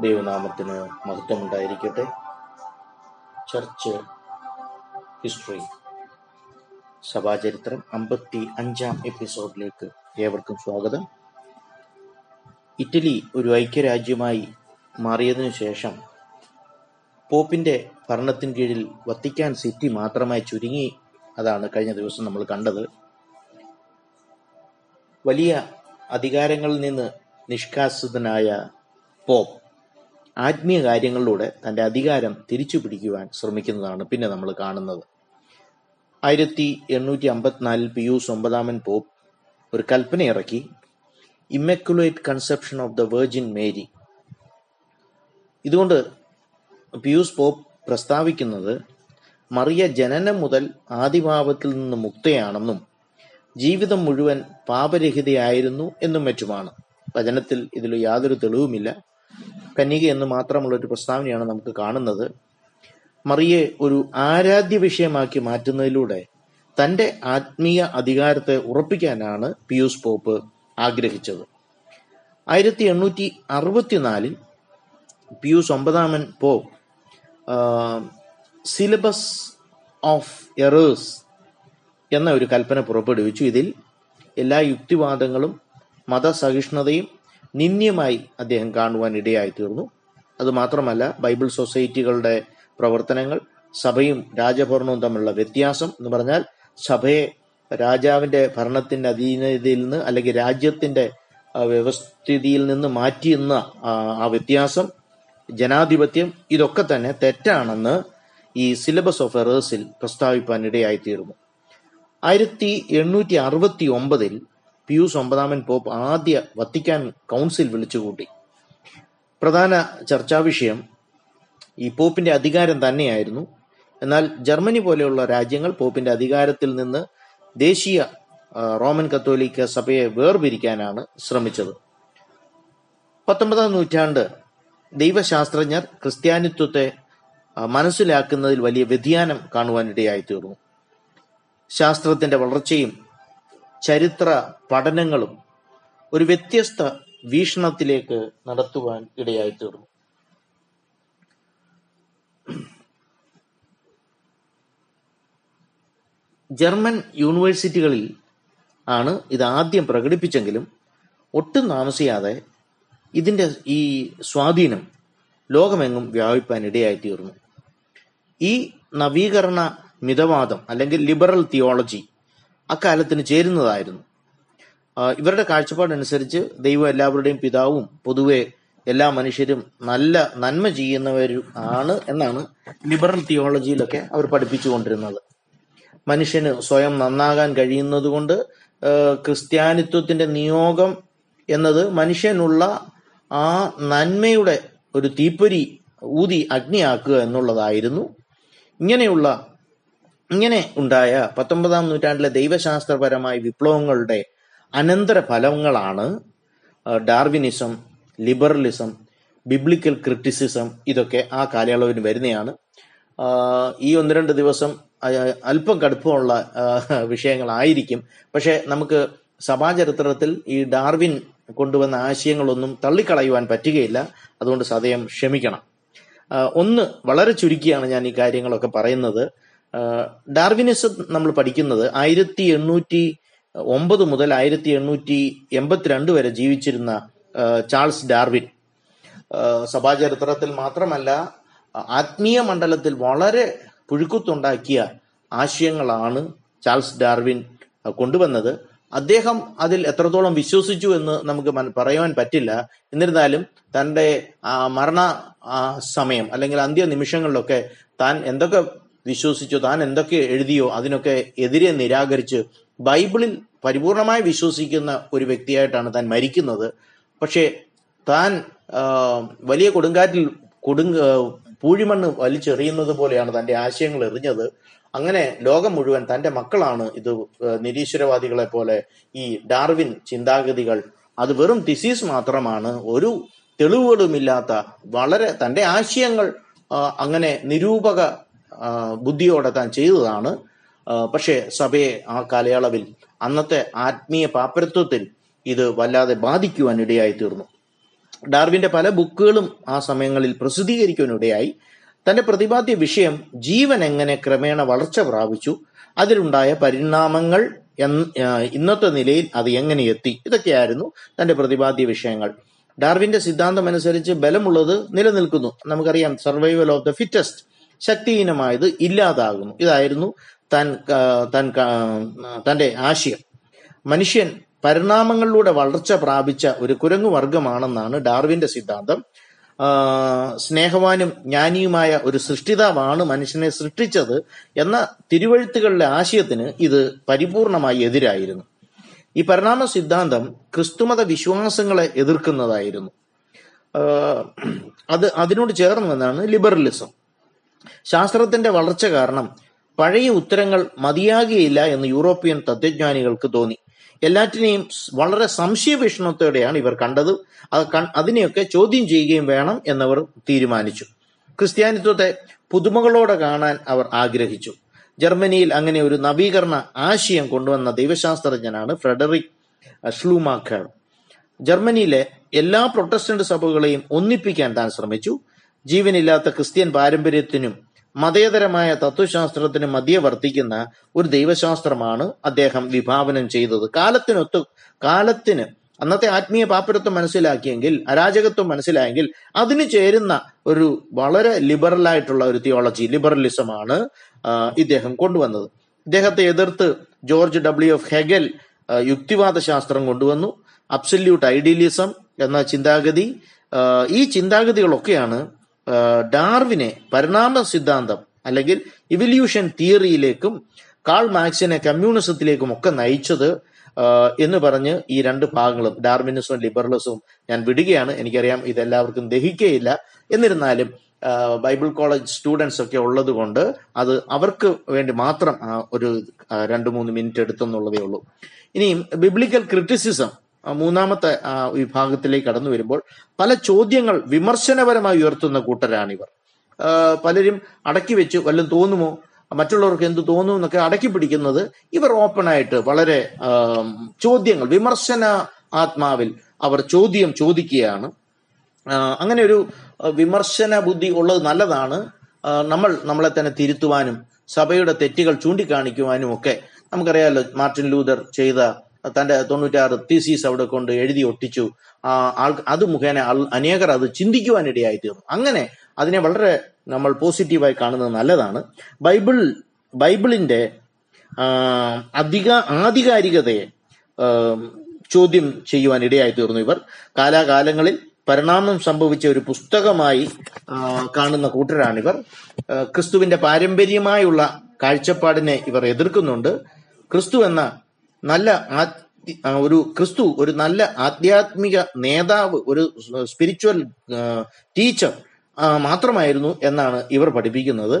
ദൈവനാമത്തിന് മഹത്വമുണ്ടായിരിക്കട്ടെ. Church history സഭാചരിത്രം അമ്പത്തി അഞ്ചാം എപ്പിസോഡിലേക്ക് ഏവർക്കും സ്വാഗതം. ഇറ്റലി ഒരു ഐക്യരാജ്യമായി മാറിയതിനു ശേഷം പോപ്പിന്റെ ഭരണത്തിന് കീഴിൽ വത്തിക്കാൻ സിറ്റി മാത്രമായി ചുരുങ്ങി. അതാണ് കഴിഞ്ഞ ദിവസം നമ്മൾ കണ്ടത്. വലിയ അധികാരങ്ങളിൽ നിന്ന് നിഷ്കാസിതനായ പോപ്പ് ആത്മീയ കാര്യങ്ങളിലൂടെ തന്റെ അധികാരം തിരിച്ചു പിടിക്കുവാൻ ശ്രമിക്കുന്നതാണ് പിന്നെ നമ്മൾ കാണുന്നത്. ആയിരത്തി എണ്ണൂറ്റി അമ്പത്തിനാലിൽ പിയൂസ് ഒമ്പതാമൻ പോപ്പ് ഒരു കൽപ്പന ഇറക്കി. Immaculate Conception of the Virgin Mary. ഇതുകൊണ്ട് പിയൂസ് പോപ്പ് പ്രസ്താവിക്കുന്നത് മറിയ ജനനം മുതൽ ആദിഭാവത്തിൽ നിന്ന് മുക്തയാണെന്നും ജീവിതം മുഴുവൻ പാപരഹിതയായിരുന്നു എന്നും മറ്റുമാണ്. വചനത്തിൽ ഇതിൽ യാതൊരു തെളിവുമില്ല. കന്യക എന്ന് മാത്രമുള്ള ഒരു പ്രസ്താവനയാണ് നമുക്ക് കാണുന്നത്. മറിയെ ഒരു ആരാധ്യ വിഷയമാക്കി മാറ്റുന്നതിലൂടെ തന്റെ ആത്മീയ അധികാരത്തെ ഉറപ്പിക്കാനാണ് പിയൂസ് പോപ്പ് ആഗ്രഹിച്ചത്. ആയിരത്തി എണ്ണൂറ്റി അറുപത്തിനാലിൽ പിയൂസ് ഒമ്പതാമൻ പോപ്പ് സിലബസ് ഓഫ് എറേഴ്സ് എന്ന ഒരു കൽപ്പന പുറപ്പെടുവിച്ചു. ഇതിൽ എല്ലാ യുക്തിവാദങ്ങളും മതസഹിഷ്ണുതയും നിന്ദ്യമായി അദ്ദേഹം കാണുവാൻ ഇടയായി തീർന്നു. അതുമാത്രമല്ല ബൈബിൾ സൊസൈറ്റികളുടെ പ്രവർത്തനങ്ങൾ സഭയും രാജഭരണവും തമ്മിലുള്ള വ്യത്യാസം എന്ന് പറഞ്ഞാൽ സഭയെ രാജാവിന്റെ ഭരണത്തിന്റെ അധീനതയിൽ നിന്ന് അല്ലെങ്കിൽ രാജ്യത്തിന്റെ വ്യവസ്ഥിതിയിൽ നിന്ന് മാറ്റിയെന്ന ആ, ആ വ്യത്യാസം ജനാധിപത്യം ഇതൊക്കെ തന്നെ തെറ്റാണെന്ന് ഈ സിലബസ് ഓഫ് എറേഴ്സിൽ പ്രസ്താവിപ്പാൻ ഇടയായി തീർന്നു. ആയിരത്തി എണ്ണൂറ്റി അറുപത്തി ഒമ്പതിൽ പിയൂസ് ഒമ്പതാമൻ പോപ്പ് ആദ്യ വത്തിക്കാൻ കൗൺസിൽ വിളിച്ചുകൂട്ടി. പ്രധാന ചർച്ചാ വിഷയം ഈ പോപ്പിന്റെ അധികാരം തന്നെയായിരുന്നു. എന്നാൽ ജർമ്മനി പോലെയുള്ള രാജ്യങ്ങൾ പോപ്പിന്റെ അധികാരത്തിൽ നിന്ന് ദേശീയ റോമൻ കത്തോലിക്ക സഭയെ വേർപിരിക്കാനാണ് ശ്രമിച്ചത്. പത്തൊമ്പതാം നൂറ്റാണ്ട് ദൈവശാസ്ത്രജ്ഞർ ക്രിസ്ത്യാനിത്വത്തെ മനസ്സിലാക്കുന്നതിൽ വലിയ വ്യതിയാനം കാണുവാനിടയായി തീർന്നു ശാസ്ത്രത്തിന്റെ വളർച്ചയും ചരിത്ര പഠനങ്ങളും ഒരു വ്യത്യസ്ത വീക്ഷണത്തിലേക്ക് നടത്തുവാൻ ഇടയായി തീർന്നു ജർമ്മൻ യൂണിവേഴ്സിറ്റികളിൽ ആണ് ഇത് ആദ്യം പ്രകടിപ്പിച്ചെങ്കിലും ഒട്ടും താമസിയാതെ ഇതിന്റെ ഈ സ്വാധീനം ലോകമെങ്ങും വ്യാപിപ്പാൻ ഇടയായി തീർന്നു ഈ നവീകരണ മിതവാദം അല്ലെങ്കിൽ ലിബറൽ തിയോളജി അക്കാലത്തിന് ചേരുന്നതായിരുന്നു. ഇവരുടെ കാഴ്ചപ്പാടനുസരിച്ച് ദൈവം എല്ലാവരുടെയും പിതാവും പൊതുവെ എല്ലാ മനുഷ്യരും നല്ല നന്മ ചെയ്യുന്നവരും ആണ് എന്നാണ് ലിബറൽ തിയോളജിയിലൊക്കെ അവർ പഠിപ്പിച്ചുകൊണ്ടിരുന്നത്. മനുഷ്യന് സ്വയം നന്നാകാൻ കഴിയുന്നതുകൊണ്ട് ക്രിസ്ത്യാനിത്വത്തിന്റെ നിയോഗം എന്നത് മനുഷ്യനുള്ള ആ നന്മയുടെ ഒരു തീപ്പൊരി ഊതി അഗ്നിയാക്കുക എന്നുള്ളതായിരുന്നു. ഇങ്ങനെയുള്ള ഇങ്ങനെ ഉണ്ടായ പത്തൊമ്പതാം നൂറ്റാണ്ടിലെ ദൈവശാസ്ത്രപരമായ വിപ്ലവങ്ങളുടെ അനന്തര ഫലങ്ങളാണ് ഡാർവിനിസം ലിബറലിസം ബിബ്ലിക്കൽ ക്രിറ്റിസിസം ഇതൊക്കെ ആ കാലയളവിന് വരുന്നതാണ്. ഈ ഒന്ന് രണ്ട് ദിവസം അല്പം കടുപ്പമുള്ള വിഷയങ്ങളായിരിക്കും. പക്ഷെ നമുക്ക് സഭാചരിത്രത്തിൽ ഈ ഡാർവിൻ കൊണ്ടുവന്ന ആശയങ്ങളൊന്നും തള്ളിക്കളയുവാൻ പറ്റുകയില്ല. അതുകൊണ്ട് സദയം ക്ഷമിക്കണം. ഒന്ന് വളരെ ചുരുക്കിയാണ് ഞാൻ ഈ കാര്യങ്ങളൊക്കെ പറയുന്നത്. ഡാർവിനിസം നമ്മൾ പഠിക്കുന്നത് ആയിരത്തി എണ്ണൂറ്റി ഒമ്പത് മുതൽ ആയിരത്തി എണ്ണൂറ്റി എൺപത്തിരണ്ട് വരെ ജീവിച്ചിരുന്ന ചാൾസ് ഡാർവിൻ. സഭാചരിത്രത്തിൽ മാത്രമല്ല ആത്മീയ മണ്ഡലത്തിൽ വളരെ പുഴുക്കുത്തുണ്ടാക്കിയ ആശയങ്ങളാണ് ചാൾസ് ഡാർവിൻ കൊണ്ടുവന്നത്. അദ്ദേഹം അതിൽ എത്രത്തോളം വിശ്വസിച്ചു എന്ന് നമുക്ക് പറയുവാൻ പറ്റില്ല. എന്നിരുന്നാലും തന്റെ ആ, മരണ സമയം അല്ലെങ്കിൽ അന്ത്യ നിമിഷങ്ങളിലൊക്കെ താൻ എന്തൊക്കെ വിശ്വസിച്ചോ താൻ എന്തൊക്കെ എഴുതിയോ അതിനൊക്കെ എതിരെ നിരാകരിച്ച് ബൈബിളിൽ പരിപൂർണമായി വിശ്വസിക്കുന്ന ഒരു വ്യക്തിയായിട്ടാണ് താൻ മരിക്കുന്നത്. പക്ഷേ താൻ വലിയ കൊടുങ്കാറ്റിൽ കൊടുങ്ക പൂഴിമണ്ണ് വലിച്ചെറിയുന്നത് പോലെയാണ് തന്റെ ആശയങ്ങൾ എറിഞ്ഞത്. അങ്ങനെ ലോകം മുഴുവൻ തന്റെ മക്കളാണ് ഇത് നിരീശ്വരവാദികളെ പോലെ ഈ ഡാർവിൻ ചിന്താഗതികൾ. അത് വെറും തിസീസ് മാത്രമാണ്. ഒരു തെളിവുകളുമില്ലാത്ത വളരെ തന്റെ ആശയങ്ങൾ അങ്ങനെ നിരൂപക ബുദ്ധിയോടെ താൻ ചെയ്തതാണ്. പക്ഷേ സഭയെ ആ കാലയളവിൽ അന്നത്തെ ആത്മീയ പാപ്പരത്വത്തിൽ ഇത് വല്ലാതെ ബാധിക്കുവാൻ ഇടയായി തീർന്നു ഡാർവിന്റെ പല ബുക്കുകളും ആ സമയങ്ങളിൽ പ്രസിദ്ധീകരിക്കുവാനിടയായി. തന്റെ പ്രതിപാദ്യ വിഷയം ജീവൻ എങ്ങനെ ക്രമേണ വളർച്ച പ്രാപിച്ചു അതിലുണ്ടായ പരിണാമങ്ങൾ ഇന്നത്തെ നിലയിൽ അത് എങ്ങനെ എത്തി ഇതൊക്കെയായിരുന്നു തന്റെ പ്രതിപാദ്യ വിഷയങ്ങൾ. ഡാർവിന്റെ സിദ്ധാന്തം അനുസരിച്ച് ബലമുള്ളത് നിലനിൽക്കുന്നു. നമുക്കറിയാം സർവൈവൽ ഓഫ് ദ ഫിറ്റസ്റ്റ് ശക്തിഹീനമായത് ഇല്ലാതാകുന്നു. ഇതായിരുന്നു തൻ തൻ തന്റെ ആശയം. മനുഷ്യൻ പരിണാമങ്ങളിലൂടെ വളർച്ച പ്രാപിച്ച ഒരു കുരങ്ങു വർഗമാണെന്നാണ് ഡാർവിന്റെ സിദ്ധാന്തം. സ്നേഹവാനും ജ്ഞാനിയുമായ ഒരു സൃഷ്ടിതാവാണ് മനുഷ്യനെ സൃഷ്ടിച്ചത് എന്ന തിരുവഴുത്തുകളിലെ ആശയത്തിന് ഇത് പരിപൂർണമായി എതിരായിരുന്നു. ഈ പരിണാമ സിദ്ധാന്തം ക്രിസ്തുമത വിശ്വാസങ്ങളെ എതിർക്കുന്നതായിരുന്നു. അത് അതിനോട് ചേർന്നതാണ് ലിബറലിസം. ശാസ്ത്രത്തിന്റെ വളർച്ച കാരണം പഴയ ഉത്തരങ്ങൾ മതിയാകുകയില്ല എന്ന് യൂറോപ്യൻ തത്വജ്ഞാനികൾക്ക് തോന്നി. എല്ലാറ്റിനെയും വളരെ സംശയഭീഷണത്തോടെയാണ് ഇവർ കണ്ടത്. അത് അതിനെയൊക്കെ ചോദ്യം ചെയ്യുകയും വേണം എന്നവർ തീരുമാനിച്ചു. ക്രിസ്ത്യാനിത്വത്തെ പുതുമകളോടെ കാണാൻ അവർ ആഗ്രഹിച്ചു. ജർമ്മനിയിൽ അങ്ങനെ ഒരു നവീകരണ ആശയം കൊണ്ടുവന്ന ദൈവശാസ്ത്രജ്ഞനാണ് ഫ്രെഡറിക് ഷ്ലൂമാക്കർ ജർമ്മനിയിലെ എല്ലാ പ്രൊട്ടസ്റ്റന്റ് സഭകളെയും ഒന്നിപ്പിക്കാൻ താൻ ശ്രമിച്ചു. ജീവനില്ലാത്ത ക്രിസ്ത്യൻ പാരമ്പര്യത്തിനും മതേതരമായ തത്വശാസ്ത്രത്തിനും മധ്യ വർത്തിക്കുന്ന ഒരു ദൈവശാസ്ത്രമാണ് അദ്ദേഹം വിഭാവനം ചെയ്തത്. കാലത്തിനൊത്ത് കാലത്തിന് അന്നത്തെ ആത്മീയ പാപ്പരത്വം മനസ്സിലാക്കിയെങ്കിൽ അരാജകത്വം മനസ്സിലായെങ്കിൽ അതിന് ചേരുന്ന ഒരു വളരെ ലിബറൽ ആയിട്ടുള്ള ഒരു തിയോളജി ലിബറലിസമാണ് ഇദ്ദേഹം കൊണ്ടുവന്നത്. ഇദ്ദേഹത്തെ എതിർത്ത് ജോർജ് ഡബ്ല്യു എഫ് ഹെഗൽ യുക്തിവാദ ശാസ്ത്രം കൊണ്ടുവന്നു. അബ്സല്യൂട്ട് ഐഡിയലിസം എന്ന ചിന്താഗതി ഈ ചിന്താഗതികളൊക്കെയാണ് ഡാർവിനെ പരിണാമ സിദ്ധാന്തം അല്ലെങ്കിൽ ഇവല്യൂഷൻ തിയറിയിലേക്കും കാൾ മാക്സിനെ കമ്മ്യൂണിസത്തിലേക്കും ഒക്കെ നയിച്ചത് എന്ന് പറഞ്ഞ് ഈ രണ്ട് ഭാഗങ്ങളും ഡാർവിനിസവും ലിബറലിസവും ഞാൻ വിടുകയാണ്. എനിക്കറിയാം ഇതെല്ലാവർക്കും ദഹിക്കുകയില്ല എന്നിരുന്നാലും ബൈബിൾ കോളേജ് സ്റ്റുഡൻസ് ഒക്കെ ഉള്ളത് കൊണ്ട് അത് അവർക്ക് വേണ്ടി മാത്രം ഒരു രണ്ട് മൂന്ന് മിനിറ്റ് എടുത്തെന്നുള്ളതേ ഉള്ളൂ. ഇനിയും ബിബ്ലിക്കൽ ക്രിറ്റിസിസം മൂന്നാമത്തെ വിഭാഗത്തിലേക്ക് കടന്നു വരുമ്പോൾ പല ചോദ്യങ്ങൾ വിമർശനപരമായി ഉയർത്തുന്ന കൂട്ടരാണിവർ. പലരും അടക്കി വെച്ച് വല്ലതും തോന്നുമോ? മറ്റുള്ളവർക്ക് എന്ത് തോന്നും എന്നൊക്കെ അടക്കി പിടിക്കുന്നത് ഇവർ ഓപ്പണായിട്ട് വളരെ ചോദ്യങ്ങൾ വിമർശന ആത്മാവിൽ അവർ ചോദ്യം ചോദിക്കുകയാണ്. അങ്ങനെ ഒരു വിമർശന ബുദ്ധി ഉള്ളത് നല്ലതാണ്. നമ്മൾ നമ്മളെ തന്നെ തിരുത്തുവാനും സഭയുടെ തെറ്റുകൾ ചൂണ്ടിക്കാണിക്കുവാനും ഒക്കെ നമുക്കറിയാമല്ലോ മാർട്ടിൻ ലൂതർ ചെയ്ത തന്റെ തൊണ്ണൂറ്റാറ് തീസീസ് അവിടെ കൊണ്ട് എഴുതി ഒട്ടിച്ചു. ആ ആൾ അത് മുഖേന അനേകർ അത് ചിന്തിക്കുവാനിടയായി തീർന്നു അങ്ങനെ അതിനെ വളരെ നമ്മൾ പോസിറ്റീവായി കാണുന്നത് നല്ലതാണ്. ബൈബിൾ ബൈബിളിന്റെ അധിക ആധികാരികതയെ ചോദ്യം ചെയ്യുവാൻ ഇടയായി തീർന്നു ഇവർ. കാലാകാലങ്ങളിൽ പരിണാമം സംഭവിച്ച ഒരു പുസ്തകമായി കാണുന്ന കൂട്ടരാണിവർ. ക്രിസ്തുവിന്റെ പാരമ്പര്യമായുള്ള കാഴ്ചപ്പാടിനെ ഇവർ എതിർക്കുന്നുണ്ട്. ക്രിസ്തു എന്ന നല്ല ഒരു ക്രിസ്തു ഒരു നല്ല ആധ്യാത്മിക നേതാവ് ഒരു സ്പിരിച്വൽ ടീച്ചർ മാത്രമായിരുന്നു എന്നാണ് ഇവർ പഠിപ്പിക്കുന്നത്.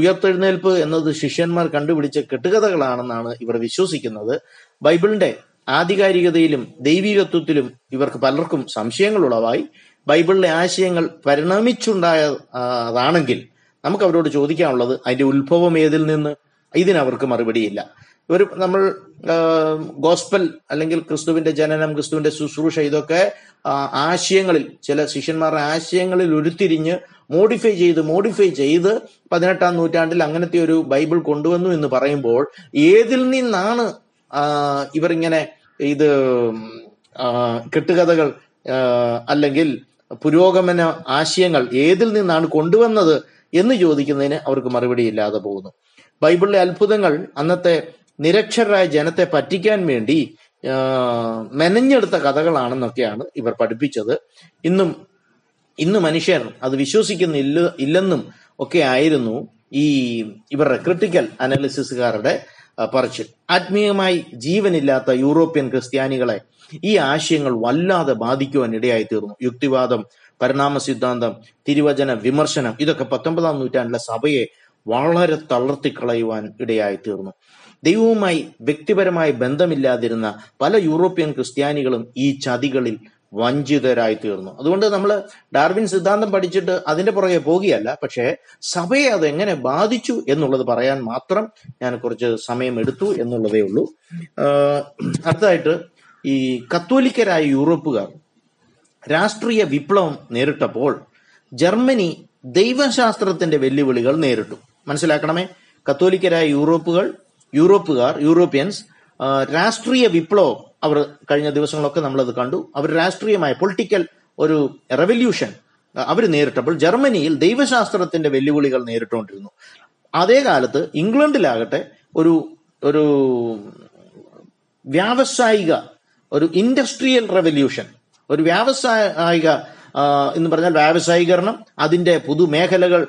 ഉയർത്തെഴുന്നേൽപ്പ് എന്നത് ശിഷ്യന്മാർ കണ്ടുപിടിച്ച കെട്ടുകഥകളാണെന്നാണ് ഇവർ വിശ്വസിക്കുന്നത്. ബൈബിളിന്റെ ആധികാരികതയിലും ദൈവികത്വത്തിലും ഇവർക്ക് പലർക്കും സംശയങ്ങൾ ഉളവായി. ബൈബിളിലെ ആശയങ്ങൾ പരിണമിച്ചുണ്ടായതാണെങ്കിൽ നമുക്ക് അവരോട് ചോദിക്കാനുള്ളത് അതിന്റെ ഉത്ഭവം ഏതിൽ നിന്ന്? ഇതിനവർക്ക് മറുപടിയില്ല. ഒരു നമ്മൾ ഗോസ്പൽ അല്ലെങ്കിൽ ക്രിസ്തുവിന്റെ ജനനം ക്രിസ്തുവിന്റെ ശുശ്രൂഷ ഇതൊക്കെ ആശയങ്ങളിൽ ചില ശിഷ്യന്മാരുടെ ആശയങ്ങളിൽ ഉരുത്തിരിഞ്ഞ് മോഡിഫൈ ചെയ്ത് മോഡിഫൈ ചെയ്ത് പതിനെട്ടാം നൂറ്റാണ്ടിൽ അങ്ങനത്തെ ഒരു ബൈബിൾ കൊണ്ടുവന്നു എന്ന് പറയുമ്പോൾ ഏതിൽ നിന്നാണ് ഇവരിങ്ങനെ ഇത് കെട്ടുകഥകൾ അല്ലെങ്കിൽ പുരോഗമന ആശയങ്ങൾ ഏതിൽ നിന്നാണ് കൊണ്ടുവന്നത് എന്ന് ചോദിക്കുന്നതിന് അവർക്ക് മറുപടി ഇല്ലാതെ പോകുന്നു. ബൈബിളിലെ അത്ഭുതങ്ങൾ അന്നത്തെ നിരക്ഷരായ ജനത്തെ പറ്റിക്കാൻ വേണ്ടി മെനഞ്ഞെടുത്ത കഥകളാണെന്നൊക്കെയാണ് ഇവർ പഠിപ്പിച്ചത്. ഇന്നും ഇന്ന് മനുഷ്യർ അത് വിശ്വസിക്കുന്നില്ല ഇല്ലെന്നും ഒക്കെ ആയിരുന്നു ഈ ഇവരുടെ ക്രിട്ടിക്കൽ അനാലിസിസുകാരുടെ പറച്ചിൽ. ആത്മീയമായി ജീവനില്ലാത്ത യൂറോപ്യൻ ക്രിസ്ത്യാനികളെ ഈ ആശയങ്ങൾ വല്ലാതെ ബാധിക്കുവാൻ ഇടയായി തീർന്നു യുക്തിവാദം പരിണാമ സിദ്ധാന്തം തിരുവചന വിമർശനം ഇതൊക്കെ പത്തൊമ്പതാം നൂറ്റാണ്ടിലെ സഭയെ വളരെ തളർത്തിക്കളയുവാൻ ഇടയായി തീർന്നു ദൈവവുമായി വ്യക്തിപരമായി ബന്ധമില്ലാതിരുന്ന പല യൂറോപ്യൻ ക്രിസ്ത്യാനികളും ഈ ചതികളിൽ വഞ്ചിതരായി തീർന്നു അതുകൊണ്ട് നമ്മൾ ഡാർവിൻ സിദ്ധാന്തം പഠിച്ചിട്ട് അതിന്റെ പുറകെ പോകുകയല്ല പക്ഷേ സഭയെ അത് എങ്ങനെ ബാധിച്ചു എന്നുള്ളത് പറയാൻ മാത്രം ഞാൻ കുറച്ച് സമയം എടുത്തു എന്നുള്ളതേ ഉള്ളൂ. അടുത്തതായിട്ട് ഈ കത്തോലിക്കരായ യൂറോപ്പുകാർ രാഷ്ട്രീയ വിപ്ലവം നേരിട്ടപ്പോൾ ജർമ്മനി ദൈവശാസ്ത്രത്തിന്റെ വെല്ലുവിളികൾ നേരിട്ടു. മനസ്സിലാക്കണമേ? കത്തോലിക്കരായ യൂറോപ്പുകൾ യൂറോപ്പുകാർ യൂറോപ്യൻസ് രാഷ്ട്രീയ വിപ്ലവം അവർ കഴിഞ്ഞ ദിവസങ്ങളൊക്കെ നമ്മളത് കണ്ടു. അവർ രാഷ്ട്രീയമായ പൊളിറ്റിക്കൽ ഒരു റെവല്യൂഷൻ അവർ നേരിട്ടപ്പോൾ ജർമ്മനിയിൽ ദൈവശാസ്ത്രത്തിന്റെ വെല്ലുവിളികൾ നേരിട്ടുകൊണ്ടിരുന്നു. അതേ കാലത്ത് ഇംഗ്ലണ്ടിലാകട്ടെ ഒരു ഒരു വ്യാവസായിക ഒരു ഇൻഡസ്ട്രിയൽ റെവല്യൂഷൻ ഒരു വ്യാവസായിക എന്ന് പറഞ്ഞാൽ വ്യാവസായീകരണം അതിന്റെ പുതുമേഖലകൾ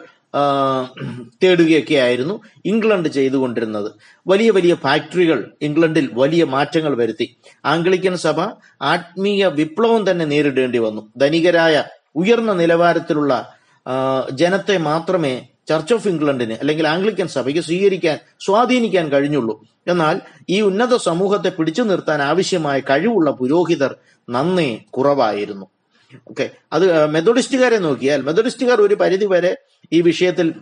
തേടുകയൊക്കെ ആയിരുന്നു ഇംഗ്ലണ്ട് ചെയ്തുകൊണ്ടിരുന്നത്. വലിയ വലിയ ഫാക്ടറികൾ ഇംഗ്ലണ്ടിൽ വലിയ മാറ്റങ്ങൾ വരുത്തി. ആംഗ്ലിക്കൻ സഭ ആത്മീയ വിപ്ലവം തന്നെ നേരിടേണ്ടി വന്നു. ധനികരായ ഉയർന്ന നിലവാരത്തിലുള്ള ജനത്തെ മാത്രമേ ചർച്ച് ഓഫ് ഇംഗ്ലണ്ടിന് അല്ലെങ്കിൽ ആംഗ്ലിക്കൻ സഭയ്ക്ക് സ്വീകരിക്കാൻ സ്വാധീനിക്കാൻ കഴിഞ്ഞുള്ളൂ. എന്നാൽ ഈ ഉന്നത സമൂഹത്തെ പിടിച്ചു നിർത്താൻ ആവശ്യമായ കഴിവുള്ള പുരോഹിതർ നന്നേ കുറവായിരുന്നു. ഓക്കെ. അത് മെതോഡിസ്റ്റുകാരെ നോക്കിയാൽ മെത്തഡിസ്റ്റുകാർ ഒരു പരിധി വരെ ഈ വിഷയത്തിൽ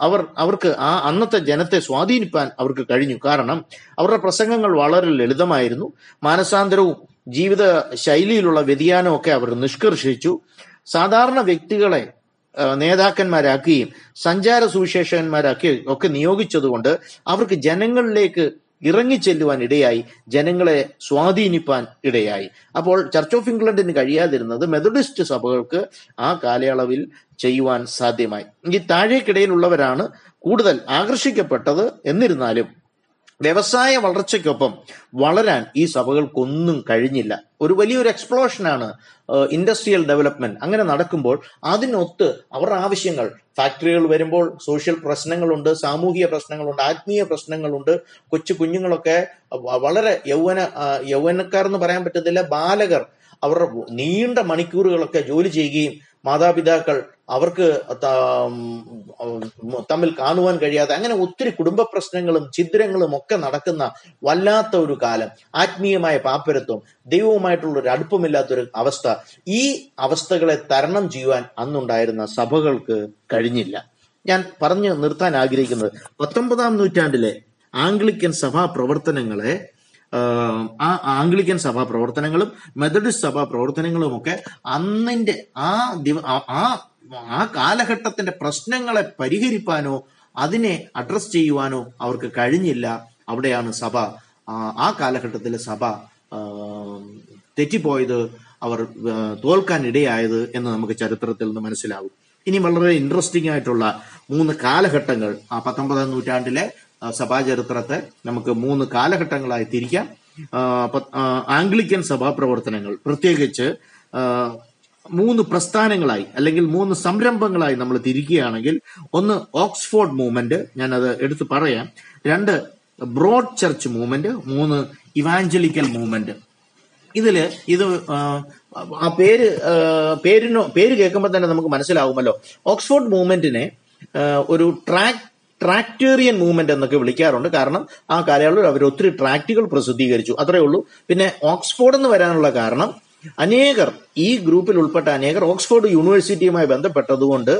അവർ അവർക്ക് ആ അന്നത്തെ ജനത്തെ സ്വാധീനിപ്പാൻ അവർക്ക് കഴിഞ്ഞു. കാരണം അവരുടെ പ്രസംഗങ്ങൾ വളരെ ലളിതമായിരുന്നു. മാനസാന്തരവും ജീവിത ശൈലിയിലുള്ള വ്യതിയാനവും ഒക്കെ അവർ നിഷ്കർഷിച്ചു. സാധാരണ വ്യക്തികളെ നേതാക്കന്മാരാക്കുകയും സഞ്ചാര സുവിശേഷകന്മാരാക്കി ഒക്കെ നിയോഗിച്ചതുകൊണ്ട് അവർക്ക് ജനങ്ങളിലേക്ക് ഇറങ്ങിച്ചെല്ലുവാൻ ഇടയായി ജനങ്ങളെ സ്വാധീനിപ്പാൻ ഇടയായി. അപ്പോൾ ചർച്ച് ഓഫ് ഇംഗ്ലണ്ടിന് കഴിയാതിരുന്നത് മെത്തഡിസ്റ്റ് സഭകൾക്ക് ആ കാലയളവിൽ ചെയ്യുവാൻ സാധ്യമായി. ഈ താഴേക്കിടയിലുള്ളവരാണ് കൂടുതൽ ആകർഷിക്കപ്പെട്ടത് എന്നിരുന്നാലും വ്യവസായ വളർച്ചയ്ക്കൊപ്പം വളരാൻ ഈ സഭകൾക്കൊന്നും കഴിഞ്ഞില്ല. ഒരു വലിയൊരു എക്സ്പ്ലോഷനാണ് ഇൻഡസ്ട്രിയൽ ഡെവലപ്മെന്റ് അങ്ങനെ നടക്കുമ്പോൾ അതിനൊത്ത് അവരുടെ ആവശ്യങ്ങൾ ഫാക്ടറികൾ വരുമ്പോൾ സോഷ്യൽ പ്രശ്നങ്ങളുണ്ട് സാമൂഹിക പ്രശ്നങ്ങളുണ്ട് ആത്മീയ പ്രശ്നങ്ങളുണ്ട്. കൊച്ചു കുഞ്ഞുങ്ങളൊക്കെ വളരെ യൗവന യൗവനക്കാർ എന്ന് പറയാൻ പറ്റത്തില്ല ബാലകർ അവരുടെ നീണ്ട മണിക്കൂറുകളൊക്കെ ജോലി ചെയ്യുകയും മാതാപിതാക്കൾ അവർക്ക് തമ്മിൽ കാണുവാൻ കഴിയാതെ അങ്ങനെ ഒത്തിരി കുടുംബ പ്രശ്നങ്ങളും ഛിദ്രങ്ങളും ഒക്കെ നടക്കുന്ന വല്ലാത്ത ഒരു കാലം. ആത്മീയമായ പാപ്പരത്വം ദൈവവുമായിട്ടുള്ള ഒരു അടുപ്പമില്ലാത്തൊരു അവസ്ഥ. ഈ അവസ്ഥകളെ തരണം ചെയ്യുവാൻ അന്നുണ്ടായിരുന്ന സഭകൾക്ക് കഴിഞ്ഞില്ല. ഞാൻ പറഞ്ഞു നിർത്താൻ ആഗ്രഹിക്കുന്നത് പത്തൊമ്പതാം നൂറ്റാണ്ടിലെ ആംഗ്ലിക്കൻ സഭാ പ്രവർത്തനങ്ങളെ ആ ആംഗ്ലിക്കൻ സഭാ പ്രവർത്തനങ്ങളും മെത്തഡിസ്റ്റ് സഭാ പ്രവർത്തനങ്ങളും ഒക്കെ അന്നിന്റെ ആ ദിവ ആ- ആ കാലഘട്ടത്തിന്റെ പ്രശ്നങ്ങളെ പരിഹരിപ്പാനോ അതിനെ അഡ്രസ് ചെയ്യുവാനോ അവർക്ക് കഴിഞ്ഞില്ല. അവിടെയാണ് സഭ ആ, കാലഘട്ടത്തിലെ സഭ തെറ്റിപ്പോയത് അവർ തോൽക്കാൻ ഇടയായത് എന്ന് നമുക്ക് ചരിത്രത്തിൽ നിന്ന് മനസ്സിലാവും ഇനി വളരെ ഇൻട്രസ്റ്റിംഗ് ആയിട്ടുള്ള മൂന്ന് കാലഘട്ടങ്ങൾ. ആ പത്തൊമ്പതാം നൂറ്റാണ്ടിലെ സഭാചരിത്രത്തെ നമുക്ക് മൂന്ന് കാലഘട്ടങ്ങളായി തിരിക്കാം. ആംഗ്ലിക്കൻ സഭാ പ്രവർത്തനങ്ങൾ പ്രത്യേകിച്ച് മൂന്ന് പ്രസ്ഥാനങ്ങളായി അല്ലെങ്കിൽ മൂന്ന് സംരംഭങ്ങളായി നമ്മൾ തിരിക്കുകയാണെങ്കിൽ ഒന്ന് ഓക്സ്ഫോർഡ് മൂവ്മെന്റ് ഞാനത് എടുത്തു പറയാം. രണ്ട് ബ്രോഡ് ചർച്ച് മൂവ്മെന്റ് മൂന്ന് ഇവാഞ്ചലിക്കൽ മൂവ്മെന്റ്. ഇതിൽ ഇത് ആ പേര് പേരിനോ പേര് കേൾക്കുമ്പോൾ തന്നെ നമുക്ക് മനസ്സിലാവുമല്ലോ. ഓക്സ്ഫോർഡ് മൂവ്മെന്റിനെ ഒരു ട്രാക്ക് ട്രാക്ടേറിയൻ മൂവ്മെന്റ് എന്നൊക്കെ വിളിക്കാറുണ്ട്. കാരണം ആ കാലയളവിൽ അവർ ഒത്തിരി ട്രാക്റ്റുകൾ പ്രസിദ്ധീകരിച്ചു. അത്രയേ ഉള്ളൂ. പിന്നെ ഓക്സ്ഫോർഡ് എന്ന് വരാനുള്ള കാരണം അനേകർ ഈ ഗ്രൂപ്പിൽ ഉൾപ്പെട്ട അനേകർ ഓക്സ്ഫോർഡ് യൂണിവേഴ്സിറ്റിയുമായി ബന്ധപ്പെട്ടതുകൊണ്ട്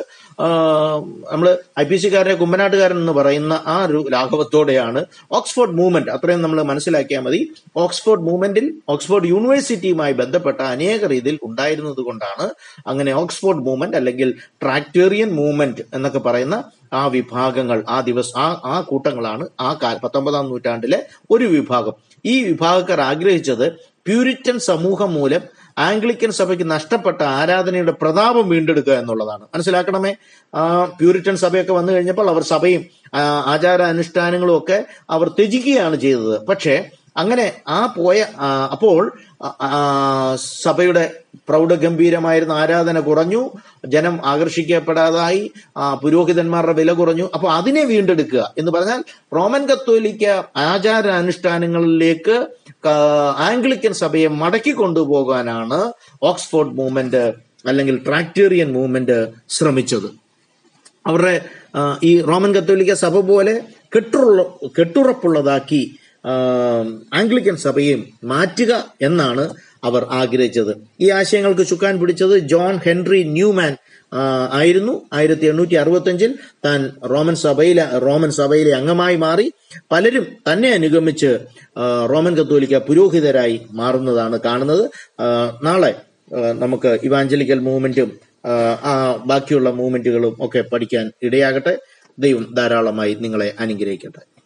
നമ്മൾ ഐ പി സിക്കാരനെ കുമ്പനാട്ടുകാരൻ എന്ന് പറയുന്ന ആ ഒരു ലാഘവത്തോടെയാണ് ഓക്സ്ഫോർഡ് മൂവ്മെന്റ്. അത്രയും നമ്മൾ മനസ്സിലാക്കിയാൽ മതി. ഓക്സ്ഫോർഡ് മൂവ്മെന്റിൽ ഓക്സ്ഫോർഡ് യൂണിവേഴ്സിറ്റിയുമായി ബന്ധപ്പെട്ട അനേകർ ഇതിൽ ഉണ്ടായിരുന്നത് കൊണ്ടാണ് അങ്ങനെ ഓക്സ്ഫോർഡ് മൂവ്മെന്റ് അല്ലെങ്കിൽ ട്രാക്ടേറിയൻ മൂവ്മെന്റ് എന്നൊക്കെ പറയുന്ന ആ വിഭാഗങ്ങൾ ആ ദിവസം ആ ആ കൂട്ടങ്ങളാണ് ആ കാല പത്തൊമ്പതാം നൂറ്റാണ്ടിലെ ഒരു വിഭാഗം. ഈ വിഭാഗക്കാർ ആഗ്രഹിച്ചത് പ്യൂരിറ്റൻ സമൂഹം മൂലം ആംഗ്ലിക്കൻ സഭയ്ക്ക് നഷ്ടപ്പെട്ട ആരാധനയുടെ പ്രതാപം വീണ്ടെടുക്കുക എന്നുള്ളതാണ്. മനസ്സിലാക്കണമേ? പ്യൂരിറ്റൻ സഭയൊക്കെ വന്നു കഴിഞ്ഞപ്പോൾ അവർ സഭയും ആചാര അനുഷ്ഠാനങ്ങളും ഒക്കെ അവർ ത്യജിക്കുകയാണ് ചെയ്തത്. പക്ഷേ അങ്ങനെ ആ പോയ അപ്പോൾ സഭയുടെ പ്രൗഢഗംഭീരമായിരുന്ന ആരാധന കുറഞ്ഞു ജനം ആകർഷിക്കപ്പെടാതായി പുരോഹിതന്മാരുടെ വില കുറഞ്ഞു. അപ്പൊ അതിനെ വീണ്ടെടുക്കുക എന്ന് പറഞ്ഞാൽ റോമൻ കത്തോലിക്ക ആചാര അനുഷ്ഠാനങ്ങളിലേക്ക് ആംഗ്ലിക്കൻ സഭയെ മടക്കി കൊണ്ടുപോകാനാണ് ഓക്സ്ഫോർഡ് മൂവ്മെന്റ് അല്ലെങ്കിൽ ട്രാക്ടേറിയൻ മൂവ്മെന്റ് ശ്രമിച്ചത്. അവരുടെ ഈ റോമൻ കത്തോലിക്ക സഭ പോലെ കെട്ടുറ കെട്ടുറപ്പുള്ളതാക്കി ആംഗ്ലിക്കൻ സഭയും മാറ്റുക എന്നാണ് അവർ ആഗ്രഹിച്ചത്. ഈ ആശയങ്ങൾക്ക് ചുക്കാൻ പിടിച്ചത് ജോൺ ഹെൻറി ന്യൂമാൻ ആയിരുന്നു. ആയിരത്തി എണ്ണൂറ്റി അറുപത്തഞ്ചിൽ താൻ റോമൻ സഭയിലെ റോമൻ സഭയിലെ അംഗമായി മാറി. പലരും തന്നെ അനുഗമിച്ച് റോമൻ കത്തോലിക്ക പുരോഹിതരായി മാറുന്നതാണ് കാണുന്നത്. നാളെ നമുക്ക് ഇവാഞ്ചലിക്കൽ മൂവ്മെന്റും ബാക്കിയുള്ള മൂവ്മെന്റുകളും ഒക്കെ പഠിക്കാൻ ഇടയാകട്ടെ. ദൈവം ധാരാളമായി നിങ്ങളെ അനുഗ്രഹിക്കട്ടെ.